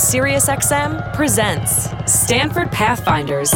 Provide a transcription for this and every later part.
SiriusXM presents Stanford Pathfinders.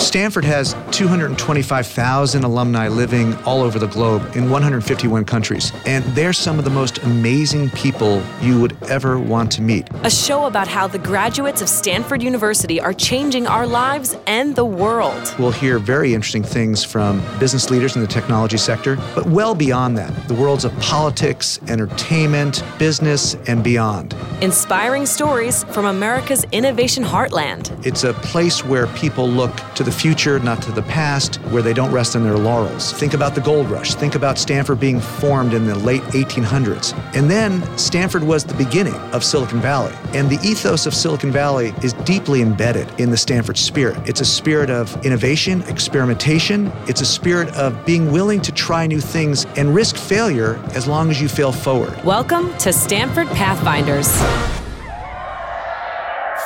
Stanford has 225,000 alumni living all over the globe in 151 countries, and they're some of the most amazing people you would ever want to meet. A show about how the graduates of Stanford University are changing our lives and the world. We'll hear very interesting things from business leaders in the technology sector, but well beyond that, the worlds of politics, entertainment, business, and beyond. Inspiring stories from America's innovation heartland. It's a place where people look to the future, not to the past, where they don't rest on their laurels. Think about the gold rush. Think about Stanford being formed in the late 1800s. And then Stanford was the beginning of Silicon Valley. And the ethos of Silicon Valley is deeply embedded in the Stanford spirit. It's a spirit of innovation, experimentation. It's a spirit of being willing to try new things and risk failure as long as you fail forward. Welcome to Stanford Pathfinders.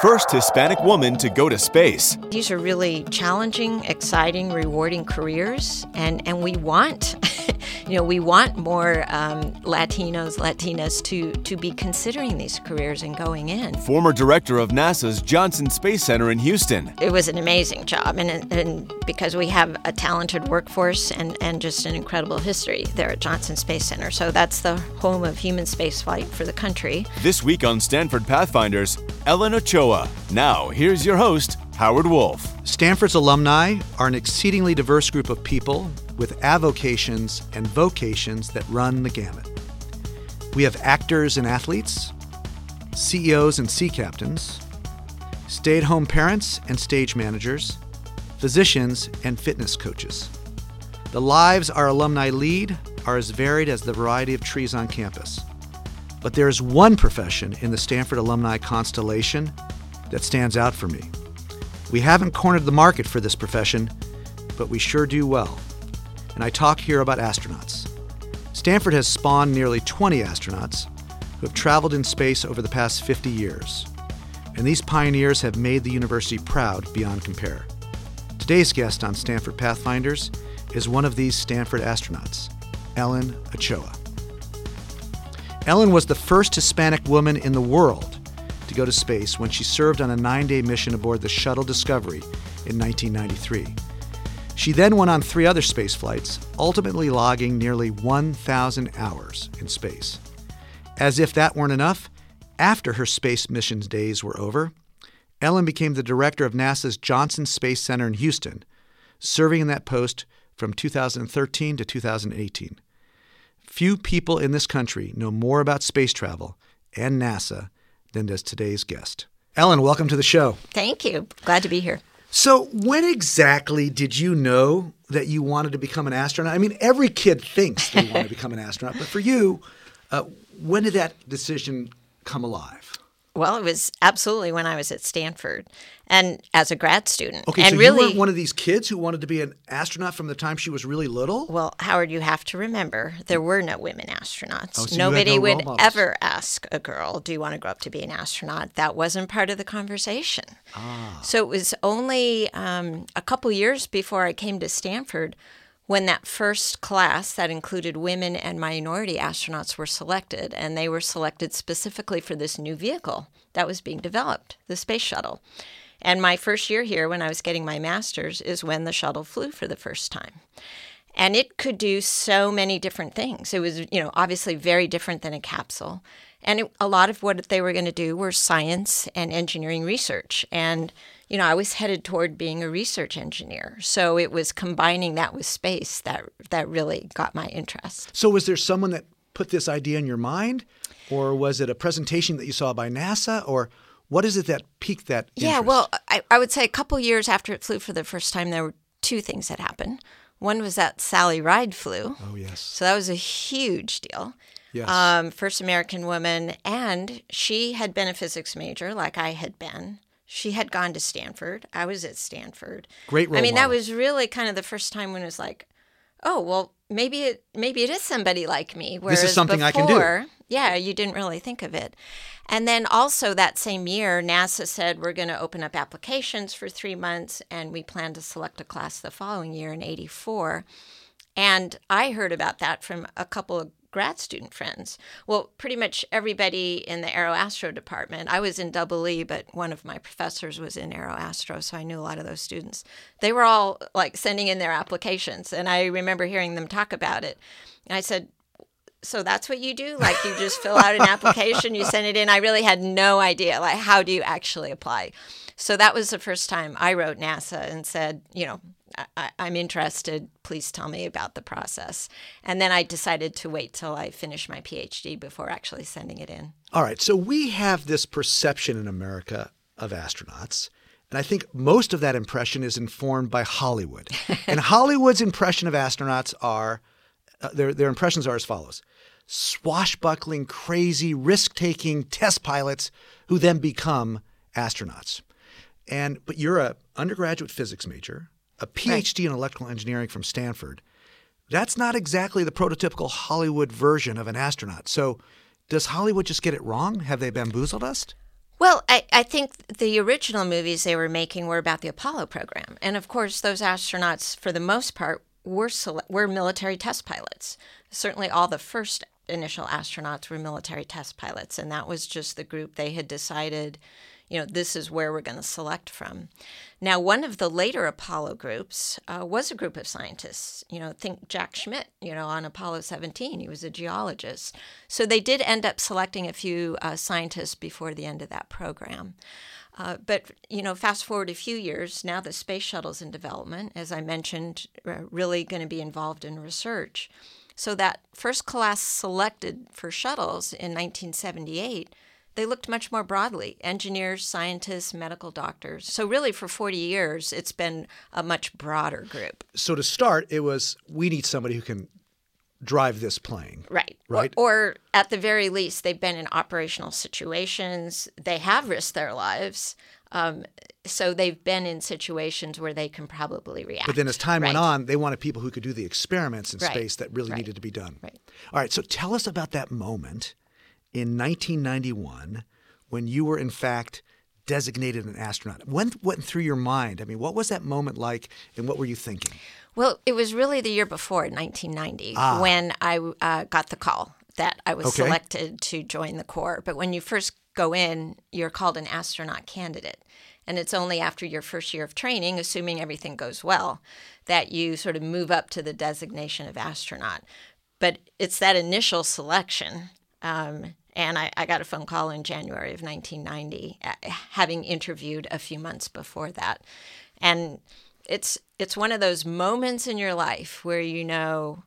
First Hispanic woman to go to space. These are really challenging, exciting, rewarding careers, and, and we want, you know, we want more um, Latinos, Latinas to to be considering these careers and going in. Former director of NASA's Johnson Space Center in Houston. It was an amazing job, and, and because we have a talented workforce and, and just an incredible history there at Johnson Space Center. So that's the home of human spaceflight for the country. This week on Stanford Pathfinders, Ellen Ochoa. Now, here's your host, Howard Wolf. Stanford's alumni are an exceedingly diverse group of people with avocations and vocations that run the gamut. We have actors and athletes, CEOs and sea captains, stay at home parents and stage managers, physicians and fitness coaches. The lives our alumni lead are as varied as the variety of trees on campus. But there is one profession in the Stanford alumni constellation that stands out for me. We haven't cornered the market for this profession, but we sure do well. And I talk here about astronauts. Stanford has spawned nearly 20 astronauts who have traveled in space over the past 50 years. And these pioneers have made the university proud beyond compare. Today's guest on Stanford Pathfinders is one of these Stanford astronauts, Ellen Ochoa. Ellen was the first Hispanic woman in the world to go to space when she served on a nine day mission aboard the Shuttle Discovery in 1993. She then went on three other space flights, ultimately logging nearly 1,000 hours in space. As if that weren't enough, after her space missions days were over, Ellen became the director of NASA's Johnson Space Center in Houston, serving in that post from 2013 to 2018. Few people in this country know more about space travel and NASA than does today's guest. Ellen, welcome to the show. Thank you. Glad to be here. So, when exactly did you know that you wanted to become an astronaut? I mean, every kid thinks they want to become an astronaut, but for you, uh, when did that decision come alive? Well, it was absolutely when I was at Stanford and as a grad student. Okay, and so really, you were one of these kids who wanted to be an astronaut from the time she was really little? Well, Howard, you have to remember there were no women astronauts. Oh, so Nobody no would ever ask a girl, "Do you want to grow up to be an astronaut?" That wasn't part of the conversation. Ah. So it was only um, a couple years before I came to Stanford when that first class that included women and minority astronauts were selected, and they were selected specifically for this new vehicle that was being developed, the space shuttle. And my first year here, when I was getting my master's, is when the shuttle flew for the first time. And it could do so many different things. It was, you know, obviously very different than a capsule. And it, a lot of what they were going to do were science and engineering research. And, you know, I was headed toward being a research engineer. So it was combining that with space that, that really got my interest. So, was there someone that put this idea in your mind? Or was it a presentation that you saw by NASA? Or what is it that piqued that Yeah, well, I, I would say a couple years after it flew for the first time, there were two things that happened. One was that Sally Ride flew. Oh, yes. So that was a huge deal. Yes. Um, first American woman, and she had been a physics major like I had been. She had gone to Stanford. I was at Stanford. Great role I mean, that was really kind of the first time when it was like, oh, well, maybe it maybe it is somebody like me. Whereas something I can do. Yeah, you didn't really think of it. And then also that same year, NASA said we're going to open up applications for three months, and we plan to select a class the following year in '84. And I heard about that from a couple of grad student friends. Well, pretty much everybody in the Aeroastro department. I was in double E, but one of my professors was in Aeroastro, so I knew a lot of those students. They were all like sending in their applications, and I remember hearing them talk about it. And I said, so that's what you do like you just fill out an application you send it in i really had no idea like how do you actually apply so that was the first time i wrote nasa and said you know I, am interested. Please tell me about the process. And then I decided to wait till I finish my PhD before actually sending it in. All right. So we have this perception in America of astronauts. And I think most of that impression is informed by Hollywood. and Hollywood's impression of astronauts are uh, their, their impressions are as follows swashbuckling, crazy, risk taking test pilots who then become astronauts. And but you're a undergraduate physics major, a PhD right. in electrical engineering from Stanford. That's not exactly the prototypical Hollywood version of an astronaut. So does Hollywood just get it wrong? Have they bamboozled us? Well, I, I think the original movies they were making were about the Apollo program. And of course, those astronauts, for the most part, were, were military test pilots. Certainly, all the first initial astronauts were military test pilots, and that was just the group they had decided, you know, this is where we're going to select from. Now, one of the later Apollo groups uh, was a group of scientists. You know, think Jack Schmitt, you know, on Apollo 17, he was a geologist. So they did end up selecting a few uh, scientists before the end of that program. Uh, but you know, fast forward a few years, now the space shuttle's in development. As I mentioned, uh, really going to be involved in research. So that first class selected for shuttles in 1978, they looked much more broadly engineers, scientists, medical doctors. So, really, for 40 years, it's been a much broader group. So, to start, it was we need somebody who can drive this plane. Right. Right. Or, or, at the very least, they've been in operational situations, they have risked their lives. Um, so they've been in situations where they can probably react. But then as time right. went on, they wanted people who could do the experiments in right. space that really right. needed to be done. Right. All right, so tell us about that moment in 1991 when you were in fact designated an astronaut. When went through your mind? I mean, what was that moment like and what were you thinking? Well, it was really the year before, 1990, ah. when I uh, got the call that I was okay. selected to join the Corps. But when you first go in, you're called an astronaut candidate. And it's only after your first year of training, assuming everything goes well, that you sort of move up to the designation of astronaut. But it's that initial selection. Um, and I, I, got a phone call in January of 1990, uh, having interviewed a few months before that. And it's it's one of those moments in your life where you know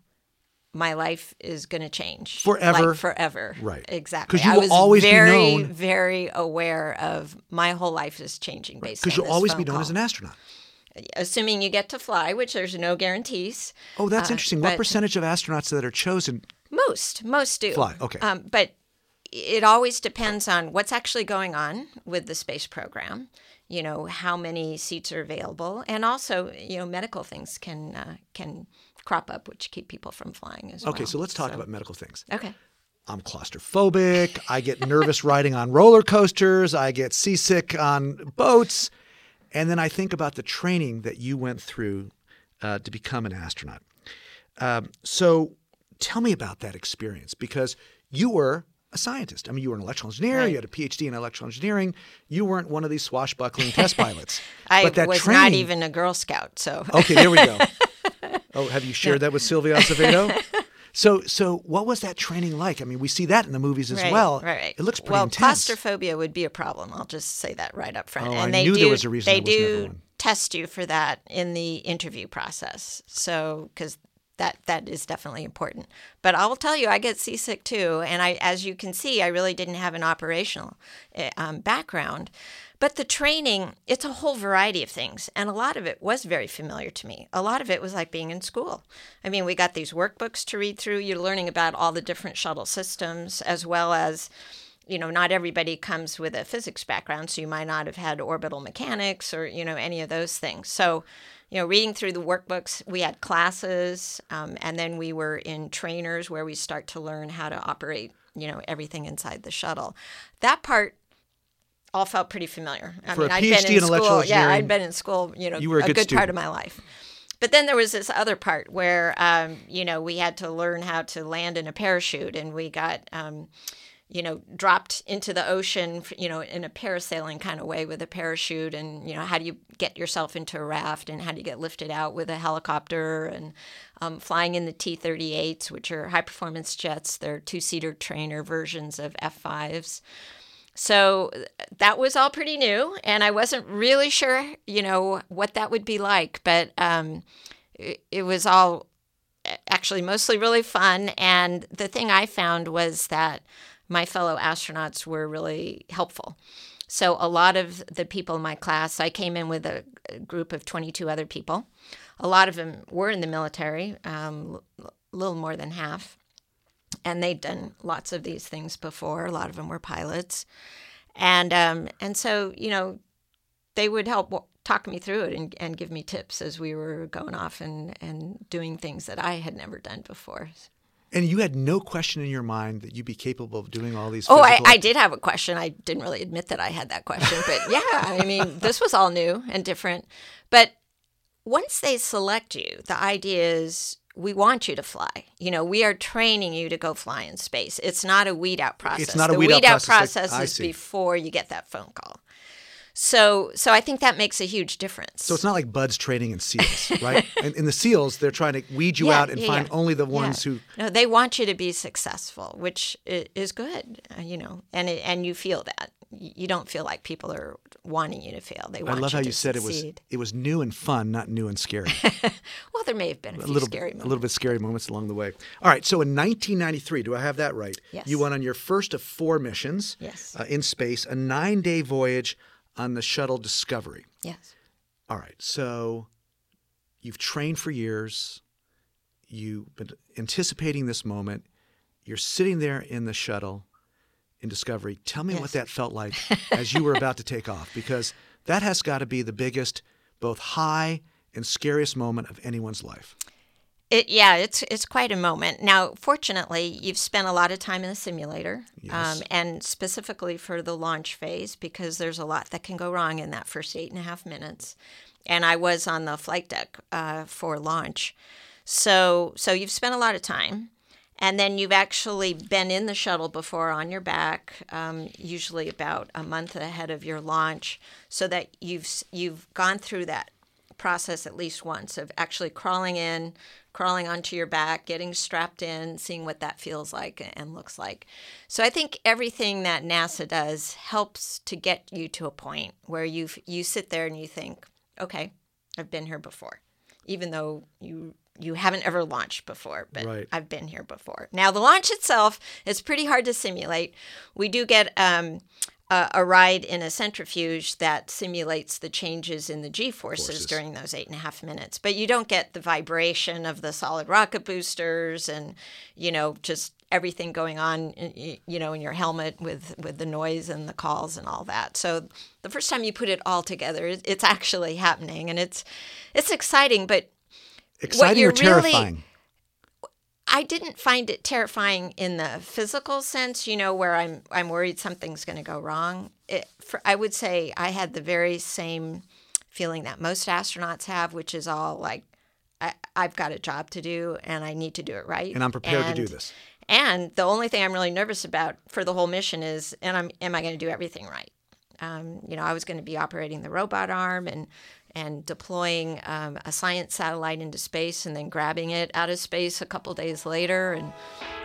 my life is going to change forever. Like forever, right? Exactly. Because you will always very, be known. Very aware of my whole life is changing based. Because you'll always be known call. as an astronaut. Assuming you get to fly, which there's no guarantees. Oh, that's uh, interesting. What percentage of astronauts that are chosen? Most, most do fly. Okay, um, but it always depends on what's actually going on with the space program you know how many seats are available and also you know medical things can uh, can crop up which keep people from flying as okay, well. Okay, so let's talk so. about medical things. Okay. I'm claustrophobic. I get nervous riding on roller coasters. I get seasick on boats. And then I think about the training that you went through uh, to become an astronaut. Um, so tell me about that experience because you were a scientist. I mean, you were an electrical engineer. Right. You had a PhD in electrical engineering. You weren't one of these swashbuckling test pilots. I but that was training, not even a Girl Scout. So okay, there we go. Oh, have you shared that with Sylvia Acevedo? So, so what was that training like? I mean, we see that in the movies as right, well. Right, right. It looks pretty well, intense. claustrophobia would be a problem. I'll just say that right up front. Oh, and I they knew do, there was a reason They do test you for that in the interview process. So, because that that is definitely important. But I'll tell you, I get seasick too, and I, as you can see, I really didn't have an operational eh, um, background. But the training, it's a whole variety of things. And a lot of it was very familiar to me. A lot of it was like being in school. I mean, we got these workbooks to read through. You're learning about all the different shuttle systems, as well as, you know, not everybody comes with a physics background. So you might not have had orbital mechanics or, you know, any of those things. So, you know, reading through the workbooks, we had classes, um, and then we were in trainers where we start to learn how to operate, you know, everything inside the shuttle. That part all felt pretty familiar. I For mean, a I'd been in, in school. Yeah, I'd been in school, you know, you were a a good good part of my life. but then there was this other part where, um, you know, we had to learn how to land in a parachute, and we got, um, you know, dropped into the ocean, you know, in a parasailing kind of way with a parachute, and you know, how do you get yourself into a raft, and how do you get lifted out with a helicopter, and um, flying in the T-38s, which are high-performance jets. They're two-seater trainer versions of F-5s. So that was all pretty new, and I wasn't really sure, you know, what that would be like. But um, it, it was all actually mostly really fun. And the thing I found was that my fellow astronauts were really helpful. So a lot of the people in my class, I came in with a, group of 22 other people. A lot of them were in the military, um, a little more than half and they'd done lots of these things before. A lot of them were pilots, and um, and so you know, they would help talk me through it and, and give me tips as we were going off and and doing things that I had never done before. And you had no question in your mind that you'd be capable of doing all these. Things. Oh, I, physical- I did have a question. I didn't really admit that I had that question, but yeah, I mean, this was all new and different. But once they select you, the idea is we want you to fly. You know, we are training you to go fly in space. It's not a weed out process. It's not a the weed out process, like- process is before you get that phone call. So, so I think that makes a huge difference. So it's not like BUD/S training in SEALs, right? and in the SEAls, they're trying to weed you Yeah, out and yeah, find yeah. only the ones who. no, they want you to be successful, which is good, uh, you know, and it, and you feel that you don't feel like people are wanting you to fail. They I love you how you said it was. It was new and fun, not new and scary. Well, there may have been a, a few little, scary a little bit scary moments along the way. All right. So in 1993, do I have that right? Yes. You went on your first of four missions. Yes. Uh, in space, a nine-day voyage on the shuttle Discovery. Yes. All right. So you've trained for years. You've been anticipating this moment. You're sitting there in the shuttle in Discovery. Tell me what that felt like as you were about to take off, because that has got to be the biggest, both high and scariest moment of anyone's life. It, yeah, it's it's quite a moment. Now, fortunately, you've spent a lot of time in the simulator, Yes. um, and specifically for the launch phase, because there's a lot that can go wrong in that first eight and a half minutes. And I was on the flight deck uh, for launch, so so you've spent a lot of time, and then you've actually been in the shuttle before on your back, um, usually about a month ahead of your launch, so that you've you've gone through that process at least once of actually crawling in, crawling onto your back, getting strapped in, seeing what that feels like and looks like. So I think everything that NASA does helps to get you to a point where you you sit there and you think, okay, I've been here before, even though you you haven't ever launched before, but Right. I've been here before. Now the launch itself is pretty hard to simulate. We do get um, a, a ride in a centrifuge that simulates the changes in the G forces, during those eight and a half minutes, but you don't get the vibration of the solid rocket boosters and you know just everything going on you know in your helmet with with the noise and the calls and all that. So the first time you put it all together, it's actually happening and it's it's exciting, but Exciting or you're really- terrifying? I didn't find it terrifying in the physical sense, you know, where I'm I'm worried something's going to go wrong. It, for, I would say I had the very same feeling that most astronauts have, which is all like, I, I've got a job to do and I need to do it right, And I'm prepared to do this. And the only thing I'm really nervous about for the whole mission is, and I'm, am I going to do everything right? Um, you know, I was going to be operating the robot arm and and deploying um, a science satellite into space and then grabbing it out of space a couple days later. And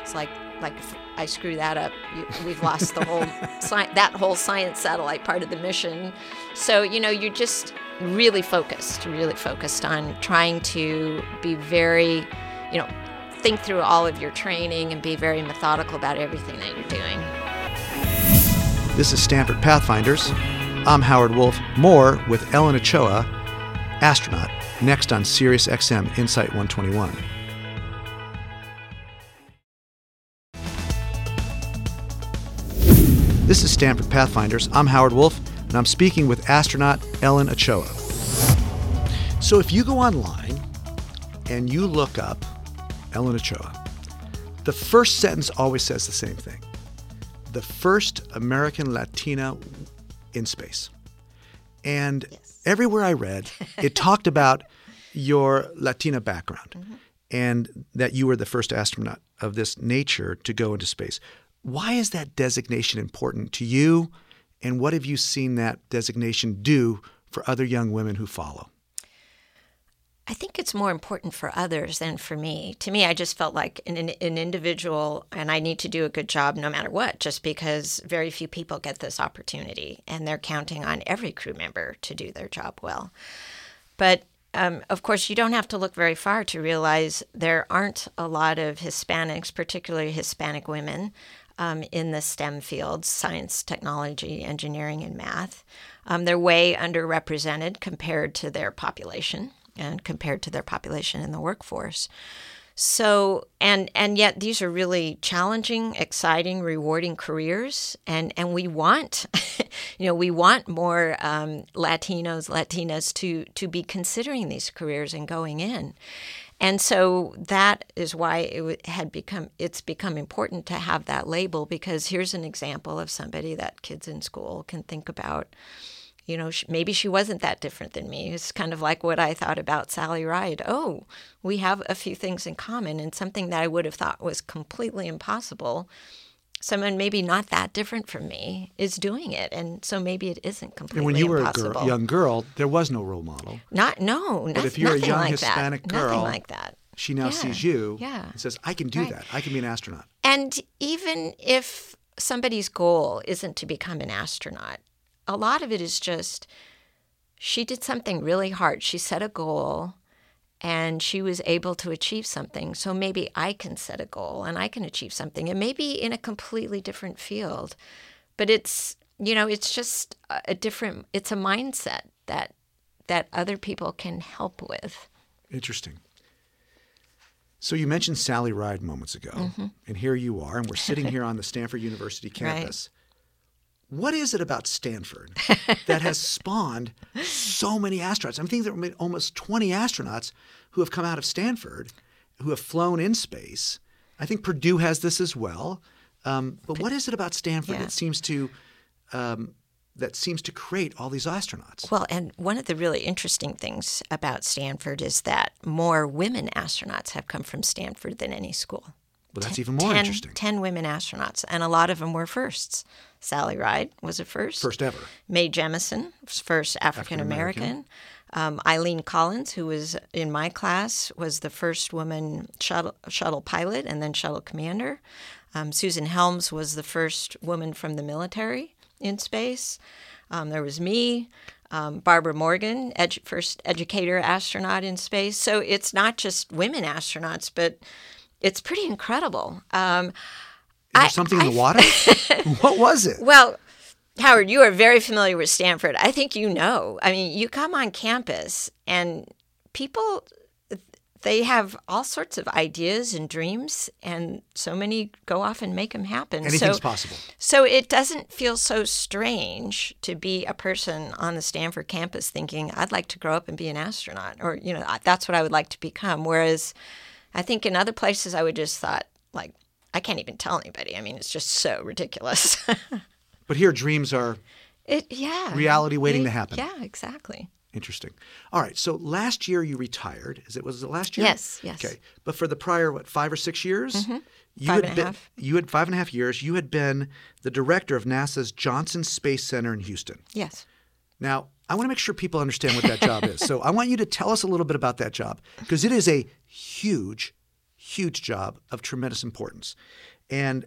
it's like like if I screw that up, you, we've lost the whole sci- that whole science satellite part of the mission. So you know, you're just really focused, really focused on trying to be very, you know, think through all of your training and be very methodical about everything that you're doing. This is Stanford Pathfinders. I'm Howard Wolf. More with Ellen Ochoa, astronaut, next on Sirius XM Insight 121. This is Stanford Pathfinders. I'm Howard Wolf, and I'm speaking with astronaut Ellen Ochoa. So if you go online and you look up Ellen Ochoa, the first sentence always says the same thing the first American Latina in space. And. Everywhere I read, it talked about your Latina background Mm-hmm. and that you were the first astronaut of this nature to go into space. Why is that designation important to you? And what have you seen that designation do for other young women who follow? I think it's more important for others than for me. To me, I just felt like an, an individual, and I need to do a good job no matter what, just because very few people get this opportunity, and they're counting on every crew member to do their job well. But um, of course, you don't have to look very far to realize there aren't a lot of Hispanics, particularly Hispanic women, um, in the STEM fields science, technology, engineering, and math. Um, they're way underrepresented compared to their population and compared to their population in the workforce. So and and yet these are really challenging, exciting, rewarding careers, and and we want, you know, we want more um, Latinos, Latinas to to be considering these careers and going in, and so that is why it had become it's become important to have that label because here's an example of somebody that kids in school can think about you know, maybe she wasn't that different than me. It's kind of like what I thought about Sally Ride. Oh, we have a few things in common, and something that I would have thought was completely impossible. Someone maybe not that different from me is doing it, and so maybe it isn't completely impossible. And when you were a girl, young girl, there was no role model. Not no, But not, if you're a young like Hispanic that. girl, nothing like that. She now Yeah, sees you yeah. and says, I can do Right. that. I can be an astronaut. And even if somebody's goal isn't to become an astronaut, a lot of it is just she did something really hard. She set a goal and she was able to achieve something. So maybe I can set a goal and I can achieve something, and maybe in a completely different field. But it's, you know, it's just a different, it's a mindset that that other people can help with. Interesting. So you mentioned Sally Ride moments ago, and here you are, and we're sitting here on the Stanford University Mm-hmm. Right. What is it about Stanford that has spawned so many astronauts? I think there are almost 20 astronauts who have come out of Stanford, who have flown in space. I think Purdue has this as well. Um, but what is it about Stanford Yeah. that seems to um, that seems to create all these astronauts? Well, and one of the really interesting things about Stanford is that more women astronauts have come from Stanford than any school. Well, that's even more Ten- interesting. 10 women astronauts, and a lot of them were firsts. Sally Ride was a first. First ever. Mae Jemison first African American. Um, Eileen Collins, who was in my class, was the first woman shuttle, shuttle pilot and then shuttle commander. Um, Susan Helms was the first woman from the military in space. Um, there was me, um, Barbara Morgan, edu- first educator astronaut in space. So it's not just women astronauts, but it's pretty incredible. Um, I- something in the water? what was it? well, Howard, you are very familiar with Stanford. I think you know. I mean, you come on campus and people they have all sorts of ideas and dreams and so many go off and make them happen. Anything's so, possible. So it doesn't feel so strange to be a person on the Stanford campus thinking, I'd like to grow up and be an astronaut or you know, that's what I would like to become whereas I think in other places I would just thought like I can't even tell anybody. I mean, it's just so ridiculous. But here, dreams are It yeah. Reality waiting It- to happen. Yeah, exactly. interesting. All right. So last year you retired. Is it was it last year? Yes, yes. Okay. But for the prior what five or six years, mm-hmm. you Five had and a half. You had five and a half years. You had been the director of NASA's Johnson Space Center in Houston. Yes. Now, I want to make sure people understand what that job is. So I want you to tell us a little bit about that job because it is a huge, huge job of tremendous importance. And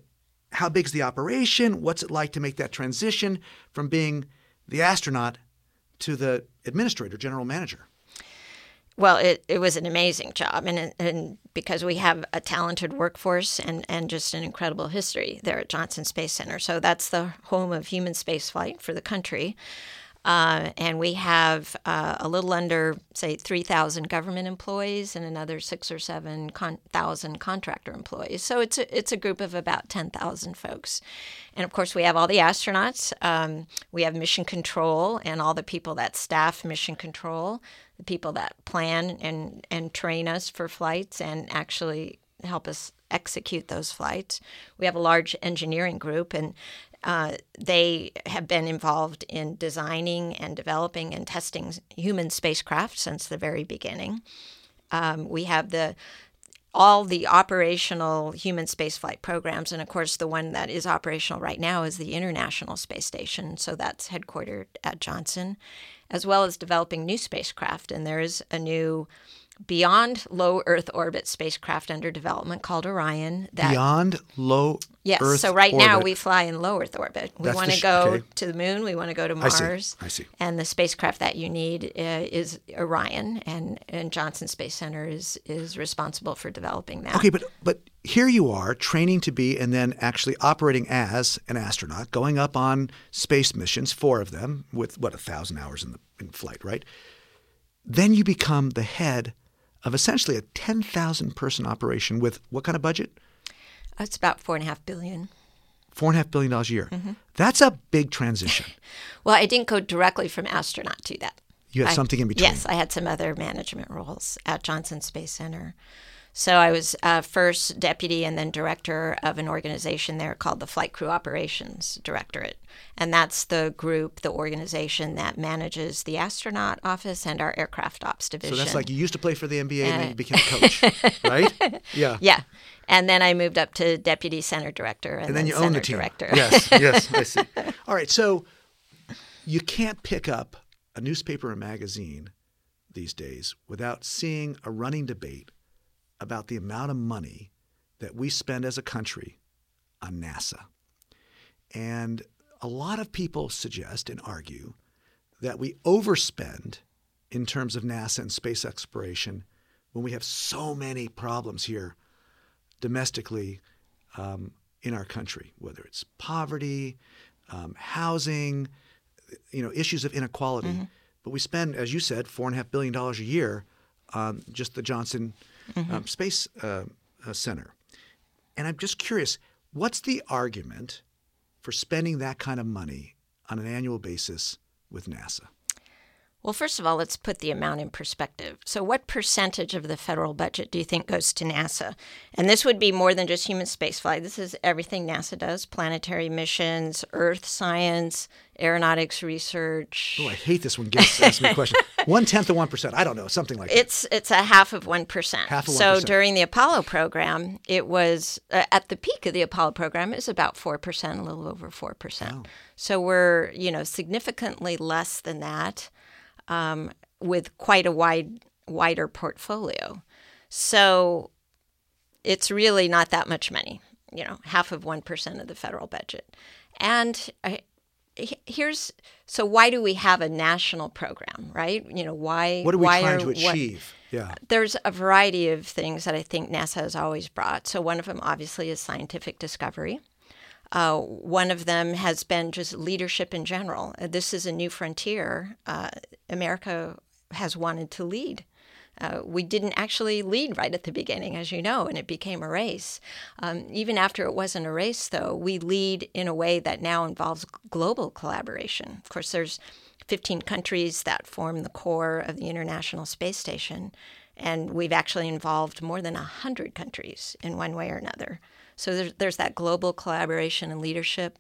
how big's the operation? What's it like to make that transition from being the astronaut to the administrator, general manager? Well, it, it was an amazing job, and and because we have a talented workforce and, and just an incredible history there at Johnson Space Center. So that's the home of human spaceflight for the country. Uh, and we have uh, a little under, say, 3,000 government employees and another six or seven con- thousand contractor employees. So it's a, it's a group of about 10,000 folks. And of course, we have all the astronauts. Um, we have mission control and all the people that staff mission control, the people that plan and, and train us for flights and actually help us execute those flights. We have a large engineering group, and uh, they have been involved in designing and developing and testing human spacecraft since the very beginning. Um, we have the all the operational human spaceflight programs, and of course, the one that is operational right now is the International Space Station. So that's headquartered at Johnson, as well as developing new spacecraft. And there is a new beyond low Earth orbit spacecraft under development called Orion. That, beyond low yes. Earth so right orbit. now we fly in low Earth orbit. We want to go okay. to the moon. We want to go to Mars. I see. I see. And the spacecraft that you need uh, is Orion, and, and Johnson Space Center is is responsible for developing that. Okay, but but here you are training to be and then actually operating as an astronaut, going up on space missions, four of them with what a thousand hours in the in flight, right? Then you become the head of essentially a 10,000 person operation with what kind of budget? It's about four and a half billion. Four and a half billion dollars a year. Mm-hmm. That's a big transition. well, I didn't go directly from astronaut to that. You had I, something in between. Yes, I had some other management roles at Johnson Space Center. So I was uh, first deputy and then director of an organization there called the Flight Crew Operations Directorate. And that's the group, the organization that manages the astronaut office and our aircraft ops division. So that's like you used to play for the NBA uh, and then you became a coach, right? Yeah. Yeah. And then I moved up to deputy center director and, and then, then you center own the team. director. Yes, yes, I see. All right, so you can't pick up a newspaper or magazine these days without seeing a running debate about the amount of money that we spend as a country on NASA. And a lot of people suggest and argue that we overspend in terms of NASA and space exploration when we have so many problems here domestically um, in our country, whether it's poverty, um, housing, you know, issues of inequality. Mm-hmm. But we spend, as you said, four and a half billion dollars a year on just the Johnson mm-hmm. um, Space uh, uh, Center. And I'm just curious, what's the argument for spending that kind of money on an annual basis with NASA? Well, first of all, let's put the amount in perspective. So, what percentage of the federal budget do you think goes to NASA? And this would be more than just human spaceflight. This is everything NASA does planetary missions, Earth science, aeronautics research. Oh, I hate this when guests ask me a question. one tenth of one percent. I don't know, something like that. It's it's a half of one percent. Half of one So during the Apollo program, it was uh, at the peak of the Apollo program, it was about four percent, a little over four percent. Wow. So we're you know significantly less than that um, with quite a wide wider portfolio. So it's really not that much money, you know, half of 1% of the federal budget. And I, here's so why do we have a national program, right? You know, why What are we trying are, to achieve? What, yeah. There's a variety of things that I think NASA has always brought. So one of them obviously is scientific discovery. Uh, one of them has been just leadership in general. Uh, this is a new frontier. Uh, America has wanted to lead. Uh, we didn't actually lead right at the beginning, as you know, and it became a race. Um, even after it wasn't a race, though, we lead in a way that now involves global collaboration. Of course, there's 15 countries that form the core of the International Space Station, and we've actually involved more than 100 countries in one way or another. So there's, there's that global collaboration and leadership.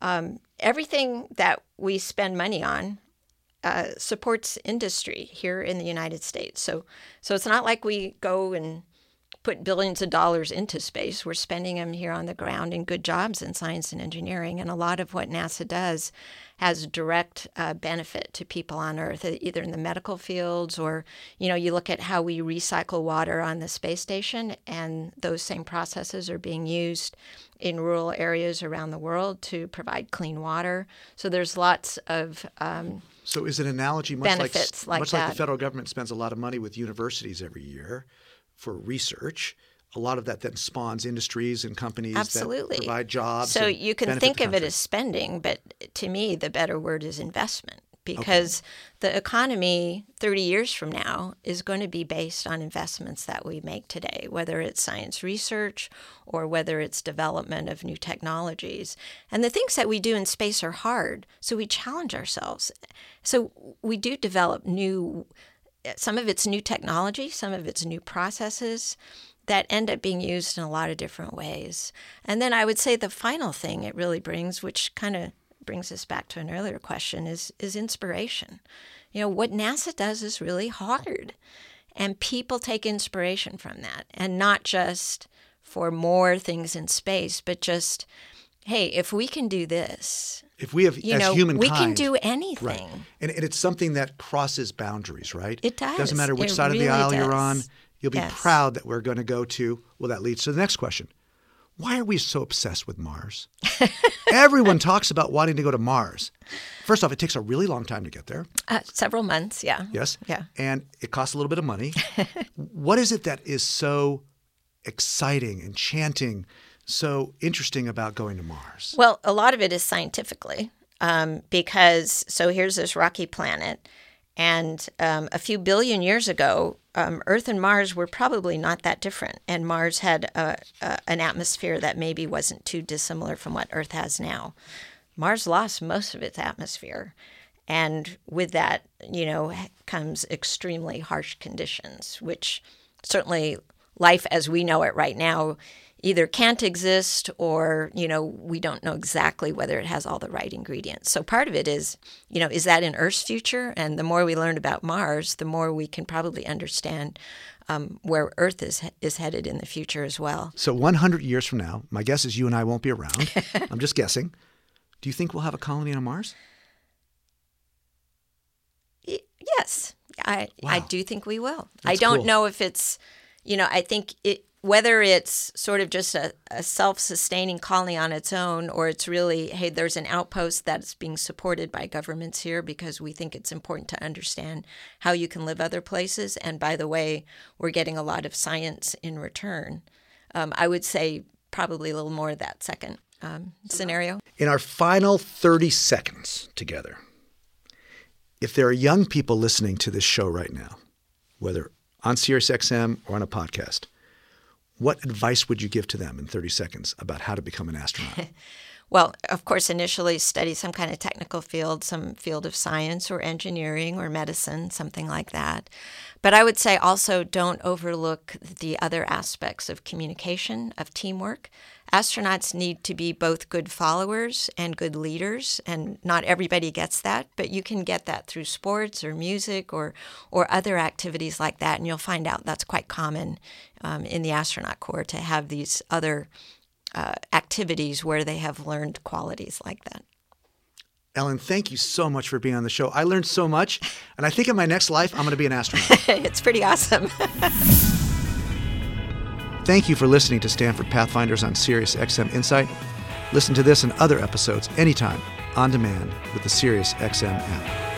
Um, everything that we spend money on uh, supports industry here in the United States. So, so it's not like we go and put billions of dollars into space. We're spending them here on the ground in good jobs in science and engineering. And a lot of what NASA does has direct uh, benefit to people on Earth, either in the medical fields or, you know, you look at how we recycle water on the space station, and those same processes are being used in rural areas around the world to provide clean water. So there's lots of um, so is an analogy much benefits like, like much that. like the federal government spends a lot of money with universities every year for research. A lot of that then spawns industries and companies Absolutely. that provide jobs. So you can think of it as spending, but to me, the better word is investment because the economy 30 years from now is going to be based on investments that we make today, whether it's science research or whether it's development of new technologies. And the things that we do in space are hard, so we challenge ourselves. So we do develop new some of it's new technology, some of it's new processes. that end up being used in a lot of different ways. And then I would say the final thing it really brings, which kind of brings us back to an earlier question, is is inspiration. You know, what NASA does is really hard. And people take inspiration from that. And not just for more things in space, but just, hey, if we can do this, if we have you as know, humankind, we can do anything. Right. And, and it's something that crosses boundaries, right? It does. Doesn't matter which It side of the aisle you're on. You'll be Yes. proud that we're going to go to. Well, that leads to the next question. Why are we so obsessed with Mars? Everyone talks about wanting to go to Mars. First off, it takes a really long time to get there. Uh, several months, yeah. Yes. Yeah. And it costs a little bit of money. what is it that is so exciting, enchanting, so interesting about going to Mars? Well, a lot of it is scientifically, um, because so here's this rocky planet, and um, a few billion years ago, um, Earth and Mars were probably not that different, and Mars had a, a, an atmosphere that maybe wasn't too dissimilar from what Earth has now. Mars lost most of its atmosphere. And with that, you know, comes extremely harsh conditions, which certainly life as we know it right now either can't exist or, you know, we don't know exactly whether it has all the right ingredients. So part of it is, you know, is that in Earth's future? And the more we learn about Mars, the more we can probably understand um, where Earth is is headed in the future as well. So 100 years from now, my guess is you and I won't be around. I'm just guessing. Do you think we'll have a colony on Mars? Y- Yes, I I do think we will. I don't cool. know if it's, you know, I think it whether it's sort of just a, a self-sustaining colony on its own, or it's really hey, there's an outpost that's being supported by governments here because we think it's important to understand how you can live other places. And by the way, we're getting a lot of science in return. Um, I would say probably a little more of that second um, scenario. In our final 30 seconds together, if there are young people listening to this show right now, whether on SiriusXM or on a podcast, what advice would you give to them in 30 seconds about how to become an astronaut? Well, of course, initially study some kind of technical field, some field of science or engineering or medicine, something like that. But I would say also don't overlook the other aspects of communication, of teamwork. Astronauts need to be both good followers and good leaders, and not everybody gets that, but you can get that through sports or music or, or other activities like that, and you'll find out that's quite common um, in the astronaut corps to have these other uh, activities where they have learned qualities like that. Ellen, thank you so much for being on the show. I learned so much, and I think in my next life, I'm going to be an astronaut. it's pretty awesome. Thank you for listening to Stanford Pathfinders on Sirius XM Insight. Listen to this and other episodes anytime, on demand, with the Sirius XM app.